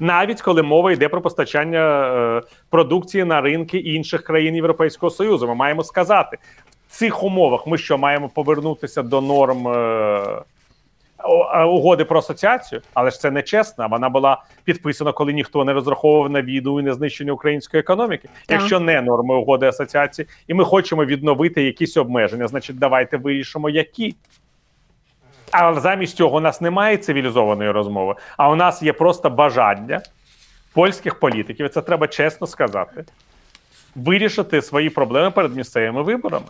Навіть коли мова йде про постачання е, продукції на ринки інших країн Європейського Союзу, ми маємо сказати, в цих умовах ми що маємо повернутися до норм е, угоди про асоціацію, але ж це не чесно. Вона була підписана, коли ніхто не розраховував на віду і на знищення української економіки. Якщо не норми угоди асоціації, і ми хочемо відновити якісь обмеження, значить, давайте вирішимо, які. Але замість цього у нас немає цивілізованої розмови, а у нас є просто бажання польських політиків, і це треба чесно сказати, вирішити свої проблеми перед місцевими виборами.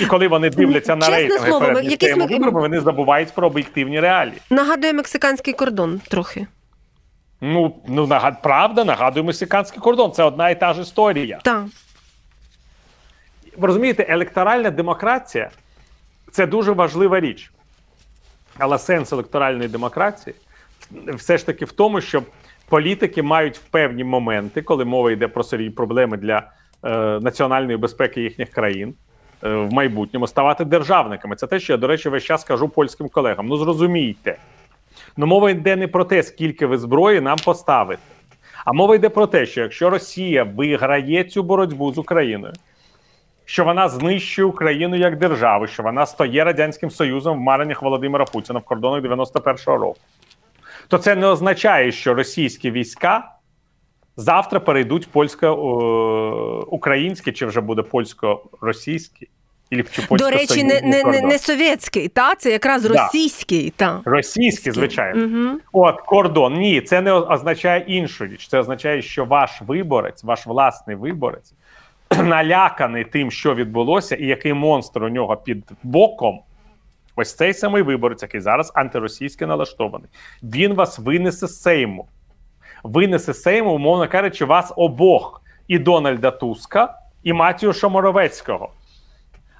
І коли вони дивляться на рейтинги слово, перед ми- якісь ми- виборами, вони забувають про об'єктивні реалії. Нагадує мексиканський кордон трохи. Ну, ну нагад... правда, нагадує мексиканський кордон. Це одна і та ж історія. Так. Ви розумієте, електоральна демократія Це дуже важлива річ. Але сенс електоральної демократії все ж таки в тому, що політики мають в певні моменти, коли мова йде про серійні проблеми для е, національної безпеки їхніх країн. Е, В майбутньому ставати державниками. Це те, що я, до речі, весь час кажу польським колегам. Ну зрозумійте. Ну, мова йде не про те, скільки ви зброї нам поставите. А мова йде про те, що якщо Росія виграє цю боротьбу з Україною, що вона знищує Україну як державу, що вона стає Радянським Союзом в мареннях Володимира Путіна в кордонах 91-го року, то це не означає, що російські війська завтра перейдуть польсько-українські, чи вже буде польсько-російські, До речі, не, не, не, не совєтський, та це якраз Да. російський. Та. Російські, звичайно. Угу. От кордон. Ні, це не означає іншу річ. Це означає, що ваш виборець, ваш власний виборець, наляканий тим, що відбулося, і який монстр у нього під боком. Ось цей самий виборець, який зараз антиросійськи налаштований, він вас винесе з Сейму. Винесе Сейму, умовно кажучи, вас обох і Дональда Туска, і Матіуша Моровецького.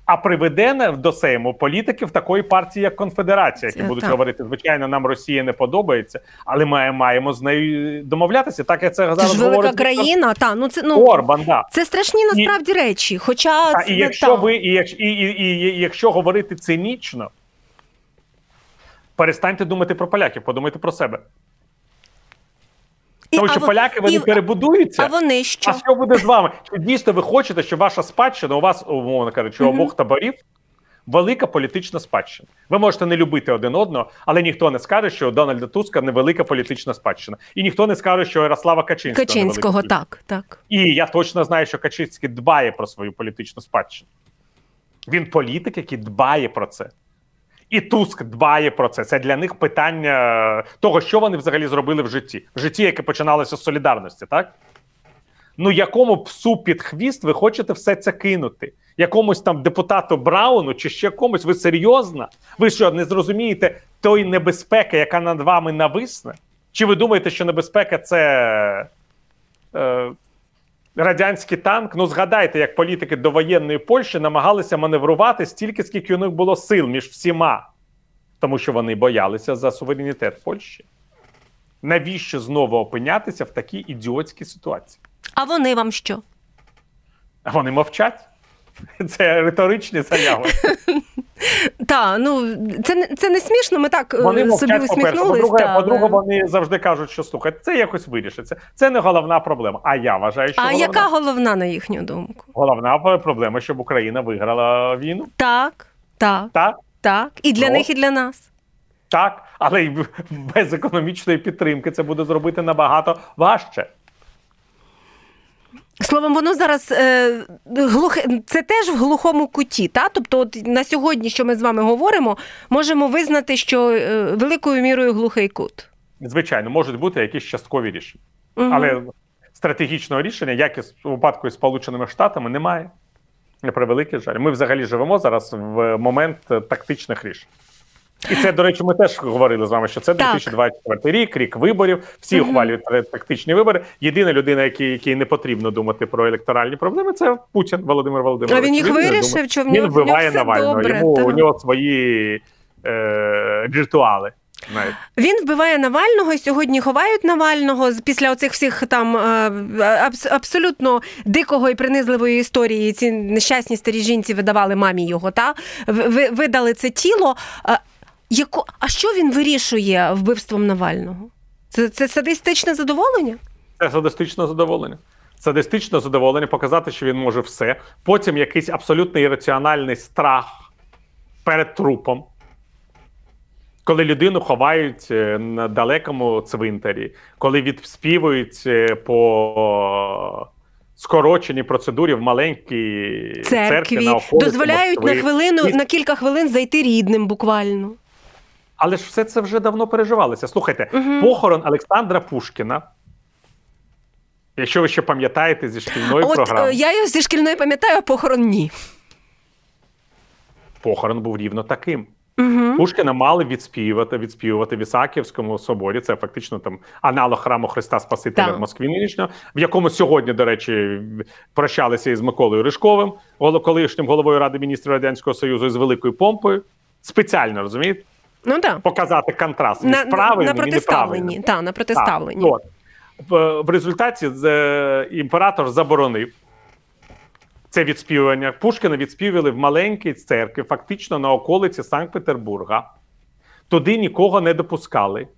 А приведе до Сейму політиків такої партії, як Конфедерація, які Це будуть так. говорити: звичайно, нам Росія не подобається, але ми маємо з нею домовлятися. Так як це Це ж велика Віктор країна. Та, ну, це, ну, Орбан. Да. це страшні насправді речі. Хоча А, це, і якщо та. ви, і, і, і, і, і якщо говорити цинічно, перестаньте думати про поляків, подумайте про себе. Тому що поляки вони і- перебудуються. А вони що? А що буде з вами? Чи дійсно ви хочете, щоб ваша спадщина у вас, умовно кажучи, у Мгм. обох таборів велика політична спадщина? Ви можете не любити один одного, але ніхто не скаже, що у Дональда Туска невелика політична спадщина. І ніхто не скаже, що Ярослава Качинського. Качинського, так, так. і я точно знаю, що Качинський дбає про свою політичну спадщину. Він політик, який дбає про це. І Туск дбає про це. Це для них питання того, що вони взагалі зробили в житті. В житті, яке починалося з солідарності, так? Ну, якому псу під хвіст ви хочете все це кинути? Якомусь там депутату Брауну чи ще комусь? Ви серйозно? Ви що, не зрозумієте тої небезпеки, яка над вами нависне? Чи ви думаєте, що небезпека це е, радянський танк? Ну, згадайте, як політики довоєнної Польщі намагалися маневрувати стільки, скільки у них було сил між всіма, тому що вони боялися за суверенітет Польщі. Навіщо знову опинятися в такій ідіотській ситуації? А вони вам що? А вони мовчать. Це риторичні заяви. Та, ну це це не смішно. Ми так е, Вони собі усміхнулись. По-друге, та, по-друге, але- вони завжди кажуть, що слухайте, це якось вирішиться. Це не головна проблема. А я вважаю, що А головна, яка головна на їхню думку? головна проблема, щоб Україна виграла війну. Так, так, Так, так. І для Ну. них, і для нас. так, але й без економічної підтримки це буде зробити набагато важче. Словом, воно зараз е, глухе, це теж в глухому куті. Та? Тобто, от на сьогодні, що ми з вами говоримо, можемо визнати, що е, великою мірою глухий кут. Звичайно, можуть бути якісь часткові рішення. Мгм. Але стратегічного рішення, як і у випадку із Сполученими Штатами, немає. На превеликий жаль. Ми взагалі живемо зараз в момент тактичних рішень. І це, до речі, ми теж говорили з вами, що це Так. 2024 рік, рік виборів. Всі Мгм. ухвалюють тактичні вибори. Єдина людина, якій, якій не потрібно думати про електоральні проблеми, це Путін Володимир Володимирович. А він їх вирішив, в він нього, вбиває Навального. добре? Йому у нього свої е, ритуали. Навіть. Він вбиває Навального і сьогодні ховають Навального після оцих всіх там е, абс- абсолютно дикого і принизливої історії. Ці нещасні старі жінці видавали мамі його. Та Ви- ви- видали це тіло. Яко... А що він вирішує вбивством Навального? Це, це садистичне задоволення? Це садистичне задоволення. Садистичне задоволення показати, що він може все. Потім якийсь абсолютно ірраціональний страх перед трупом. Коли людину ховають е, на далекому цвинтарі, коли відспівують е, по скороченій процедурі в маленькій церкві, Церкві на дозволяють на хвилину, на кілька хвилин зайти рідним буквально. Але ж все це вже давно переживалося. Слухайте, Мгм. похорон Олександра Пушкіна. Якщо ви ще пам'ятаєте зі шкільної От програми. е, я його зі шкільної пам'ятаю, а похорон ні. похорон був рівно таким. Угу. Пушкіна мали відспівати, відспівувати в Ісаківському соборі. Це фактично там аналог храму Христа Спасителя Так. в Москві нинішнього, в якому сьогодні, до речі, прощалися із Миколою Ришковим, колишнім головою Ради міністрів Радянського Союзу із великою помпою. Спеціально розумієте, Ну так. показати контраст між На, на, правильним на і протиставленні. неправильним. Та, на протиставленні. Так, от. В, результаті е, імператор заборонив це відспівання. Пушкіна відспівали в маленькій церкві, фактично на околиці Санкт-Петербурга. Туди нікого не допускали.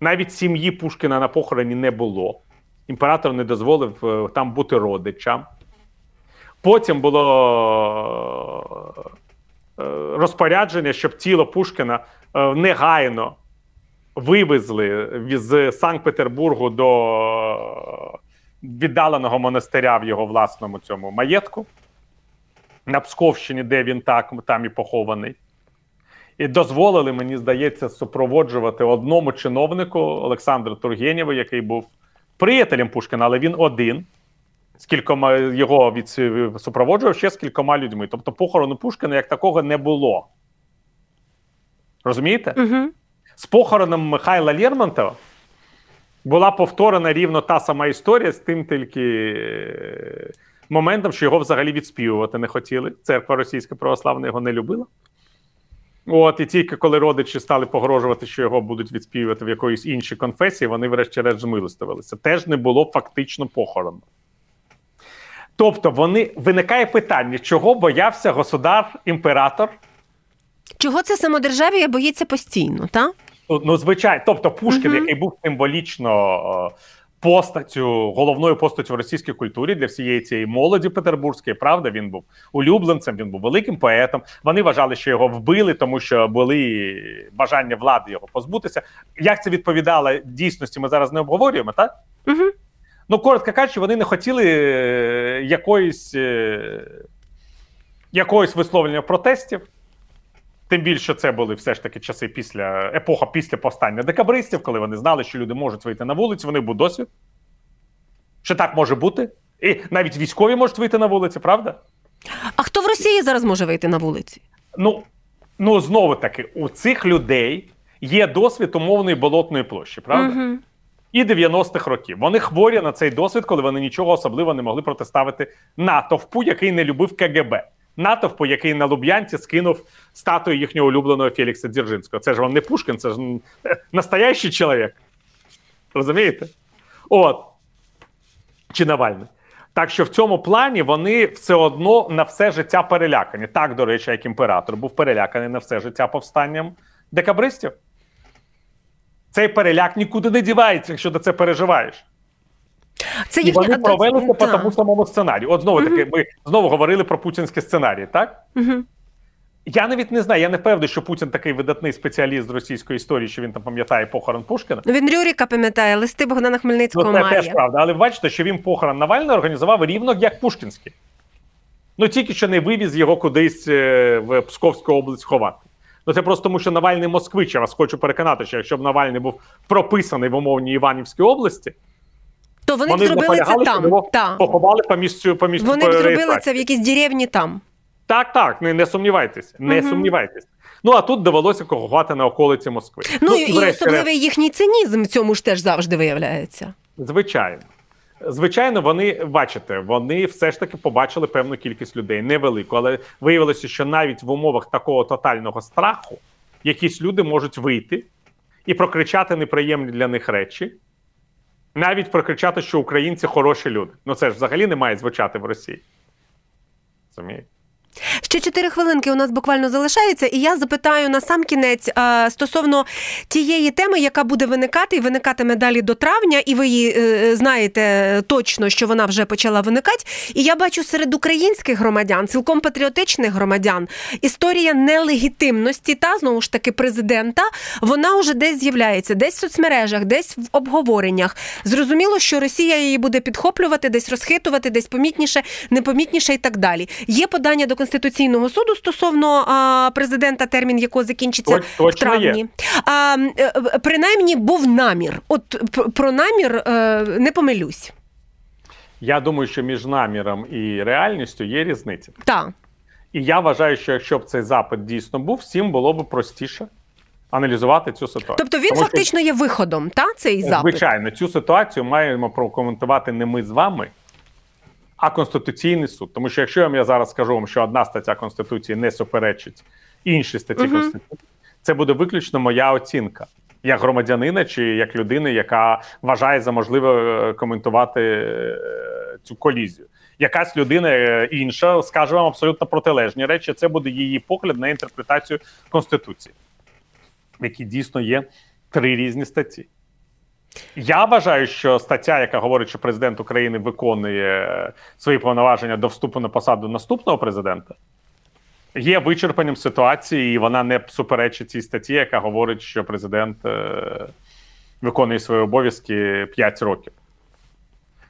Навіть сім'ї Пушкіна на похороні не було. Імператор не дозволив е, там бути родичам. Потім було розпорядження, щоб тіло Пушкіна е, негайно вивезли з Санкт-Петербургу до віддаленого монастиря в його власному цьому маєтку на Псковщині, де він так, там і похований. І дозволили, мені здається, супроводжувати одному чиновнику Олександру Тургенєву, який був приятелем Пушкіна, але він один. З кількома його від супроводжував ще з кількома людьми. Тобто похорону Пушкіна як такого не було. Розумієте? Угу. З похороном Михайла Лермонтова була повторена рівно та сама історія з тим тільки е, моментом, що його взагалі відспівувати не хотіли. Церква Російська православна його не любила. От, і тільки коли родичі стали погрожувати, що його будуть відспівувати в якоїсь іншій конфесії, вони, врешті-решт, змилостивилися. Теж не було фактично похорону. Тобто, вони виникає питання, чого боявся государ-імператор Чого це самодержав'я боїться постійно, та? Ну, ну звичайно, тобто Пушкін, Мгм. який був символічно е, постаттю, головною постаттю в російській культурі для всієї цієї молоді петербурзької, правда, він був улюбленцем, він був великим поетом. Вони вважали, що його вбили, тому що були бажання влади його позбутися. Як це відповідало дійсності, ми зараз не обговорюємо, так? Угу. Ну, коротко кажучи, вони не хотіли е, якоїсь, е, якоїсь висловлення протестів. Тим більше це були все ж таки часи після епоха після повстання декабристів, коли вони знали, що люди можуть вийти на вулицю, вони був досвід. Що так може бути? І навіть військові можуть вийти на вулиці, правда? А хто в Росії зараз може вийти на вулиці? Ну, ну знову таки, у цих людей є досвід умовної болотної площі, правда? Угу. І 90-х років. Вони хворі на цей досвід, коли вони нічого особливо не могли протиставити натовпу, який не любив КГБ. Натовпу, який на Луб'янці скинув статую їхнього улюбленого Фелікса Дзержинського. Це ж вам не Пушкін, це ж настоящий чоловік. Розумієте? От. Чи Навальний. Так що в цьому плані вони все одно на все життя перелякані. Так, до речі, як імператор був переляканий на все життя повстанням декабристів. Цей переляк нікуди не дівається, якщо ти це переживаєш. Це І їхня вони провели це по тому самому сценарію. От знову таки, ми знову говорили про путінські сценарії, так? Мгм. Я навіть не знаю, я не впевнений, що Путін такий видатний спеціаліст з російської історії, що він там пам'ятає похорон Пушкіна. Ну, Він Рюріка пам'ятає, листи Богдана Ну, Хмельницького це має. теж правда. Але ви бачите, що він похорон Навального організував рівно як Пушкінський. Ну тільки що не вивіз його кудись е, в Псковську область ховати. Ну це просто тому, що Навальний москвич. Я вас хочу переконати, що якщо б Навальний був прописаний в умовній Іванівській області, То вони, вони б зробили це там. Та. поховали по місцю по місцю Вони б зробили це в якійсь деревні там. Так, так, не, не сумнівайтеся, не Мгм. сумнівайтеся. Ну а тут довелося кохувати на околиці Москви. Ну, і врешті-решт, особливий їхній цинізм в цьому ж теж завжди виявляється. Звичайно. Звичайно, вони бачите, вони все ж таки побачили певну кількість людей, невелику, але виявилося, що навіть в умовах такого тотального страху якісь люди можуть вийти і прокричати неприємні для них речі, навіть прокричати, що українці хороші люди. Ну це ж взагалі не має звучати в Росії. Розумієте? Ще чотири хвилинки у нас буквально залишається, і я запитаю на сам кінець а, стосовно тієї теми, яка буде виникати і виникатиме далі до травня, і ви її е, знаєте точно, що вона вже почала виникати. І я бачу серед українських громадян, цілком патріотичних громадян, історія нелегітимності та знову ж таки президента. Вона вже десь з'являється, десь в соцмережах, десь в обговореннях. Зрозуміло, що Росія її буде підхоплювати, десь розхитувати, десь помітніше, непомітніше і так далі. Є подання до Конституційного суду стосовно а, президента, термін якого закінчиться Точ- в травні. є. А, е, принаймні був намір. От про намір е, не помилюсь. Я думаю, що між наміром і реальністю є різниця. Так. І я вважаю, що якщо б цей запит дійсно був, всім було б простіше аналізувати цю ситуацію. Тобто він Тому що- фактично є виходом, та цей запит? Звичайно, цю ситуацію маємо прокоментувати не ми з вами, а Конституційний суд. Тому що якщо я вам я зараз скажу вам, що одна стаття Конституції не суперечить іншій статті Мгм. Конституції, це буде виключно моя оцінка як громадянина чи як людини, яка вважає за можливе е, коментувати е, цю колізію. Якась людина е, інша скаже вам абсолютно протилежні речі. Це буде її погляд на інтерпретацію Конституції, в якій дійсно є три різні статті. Я вважаю, що стаття, яка говорить, що президент України виконує свої повноваження до вступу на посаду наступного президента, є вичерпанням ситуації, і вона не суперечить цій статті, яка говорить, що президент е, виконує свої обов'язки 5 років.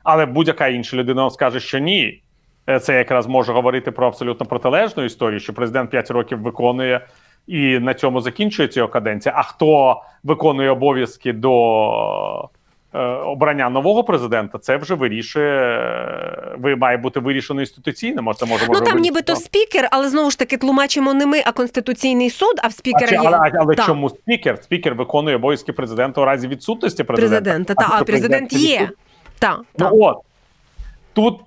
Але будь-яка інша людина скаже, що ні. Е, Це якраз може говорити про абсолютно протилежну історію, що президент 5 років виконує і на цьому закінчується його каденція. А хто виконує обов'язки до е, обрання нового президента, це вже вирішує. е, Ви має бути вирішено інституційно. Може, це може Ну може там нібито спікер, але знову ж таки тлумачимо не ми, а Конституційний суд, а в А спікера чи- є. але, але Так. чому спікер? Спікер виконує обов'язки президента у разі відсутності президента. президента? Та, а якщо президент є. Так, так. Ну от тут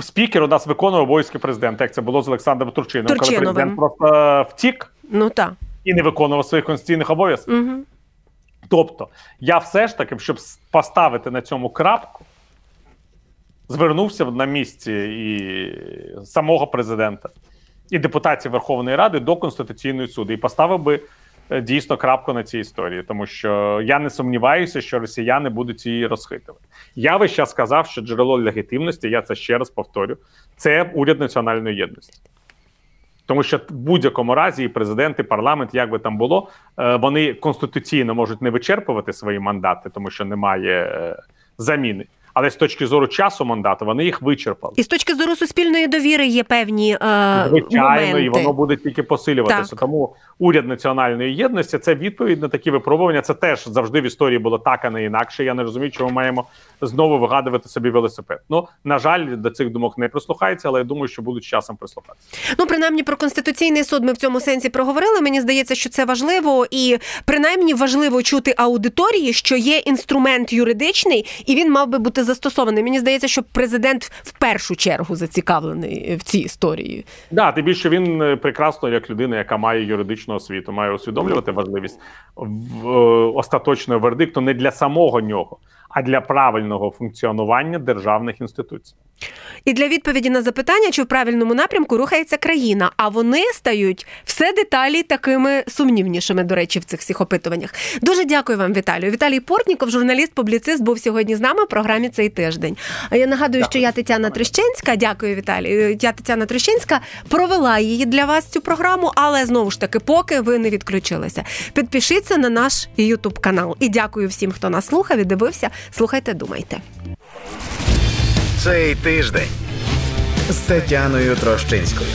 спікер у нас виконує обов'язки президента, як це було з Олександром Турчином, коли президент просто втік Ну так. і не виконував своїх конституційних обов'язків. Угу. Тобто, я все ж таки, щоб поставити на цьому крапку, звернувся на місці і самого президента, і депутатів Верховної Ради до Конституційної суду і поставив би е, дійсно крапку на цій історії, тому що я не сумніваюся, що росіяни будуть її розхитувати. Я весь час сказав, що джерело легітимності, я це ще раз повторю, це уряд національної єдності. Тому що в будь-якому разі і президент, і парламент, як би там було, е, вони конституційно можуть не вичерпувати свої мандати, тому що немає е, заміни. Але з точки зору часу мандату вони їх вичерпали. І з точки зору суспільної довіри є певні е, Звичайно, моменти. і воно буде тільки посилюватися. Так. Тому уряд національної єдності це відповідь на такі випробування. Це теж завжди в історії було так, а не інакше. Я не розумію, чому ми маємо знову вигадувати собі велосипед. Ну на жаль, до цих думок не прислухається, але я думаю, що будуть часом прислухатися. Ну, принаймні про конституційний суд ми в цьому сенсі проговорили. Мені здається, що це важливо, і принаймні важливо чути аудиторії, що є інструмент юридичний, і він мав би бути застосований. Мені здається, що президент в першу чергу зацікавлений в цій історії. Да, тим більше він е, прекрасно, як людина, яка має юридичну освіту, має усвідомлювати важливість в, е, остаточного вердикту не для самого нього, а для правильного функціонування державних інституцій. І для відповіді на запитання, чи в правильному напрямку рухається країна, а вони стають все деталі такими сумнівнішими, до речі, в цих всіх опитуваннях. Дуже дякую вам, Віталію. Віталій Портніков, журналіст-публіцист, був сьогодні з нами в програмі цей тиждень. А я нагадую, що я Тетяна Трещинська. Дякую, Віталій. Я Тетяна Трещинська провела її для вас цю програму, але знову ж таки, поки ви не відключилися. Підпишіться на наш Ютуб канал. І дякую всім, хто нас слухав і дивився. Слухайте, думайте. Цей тиждень з Тетяною Трощинською.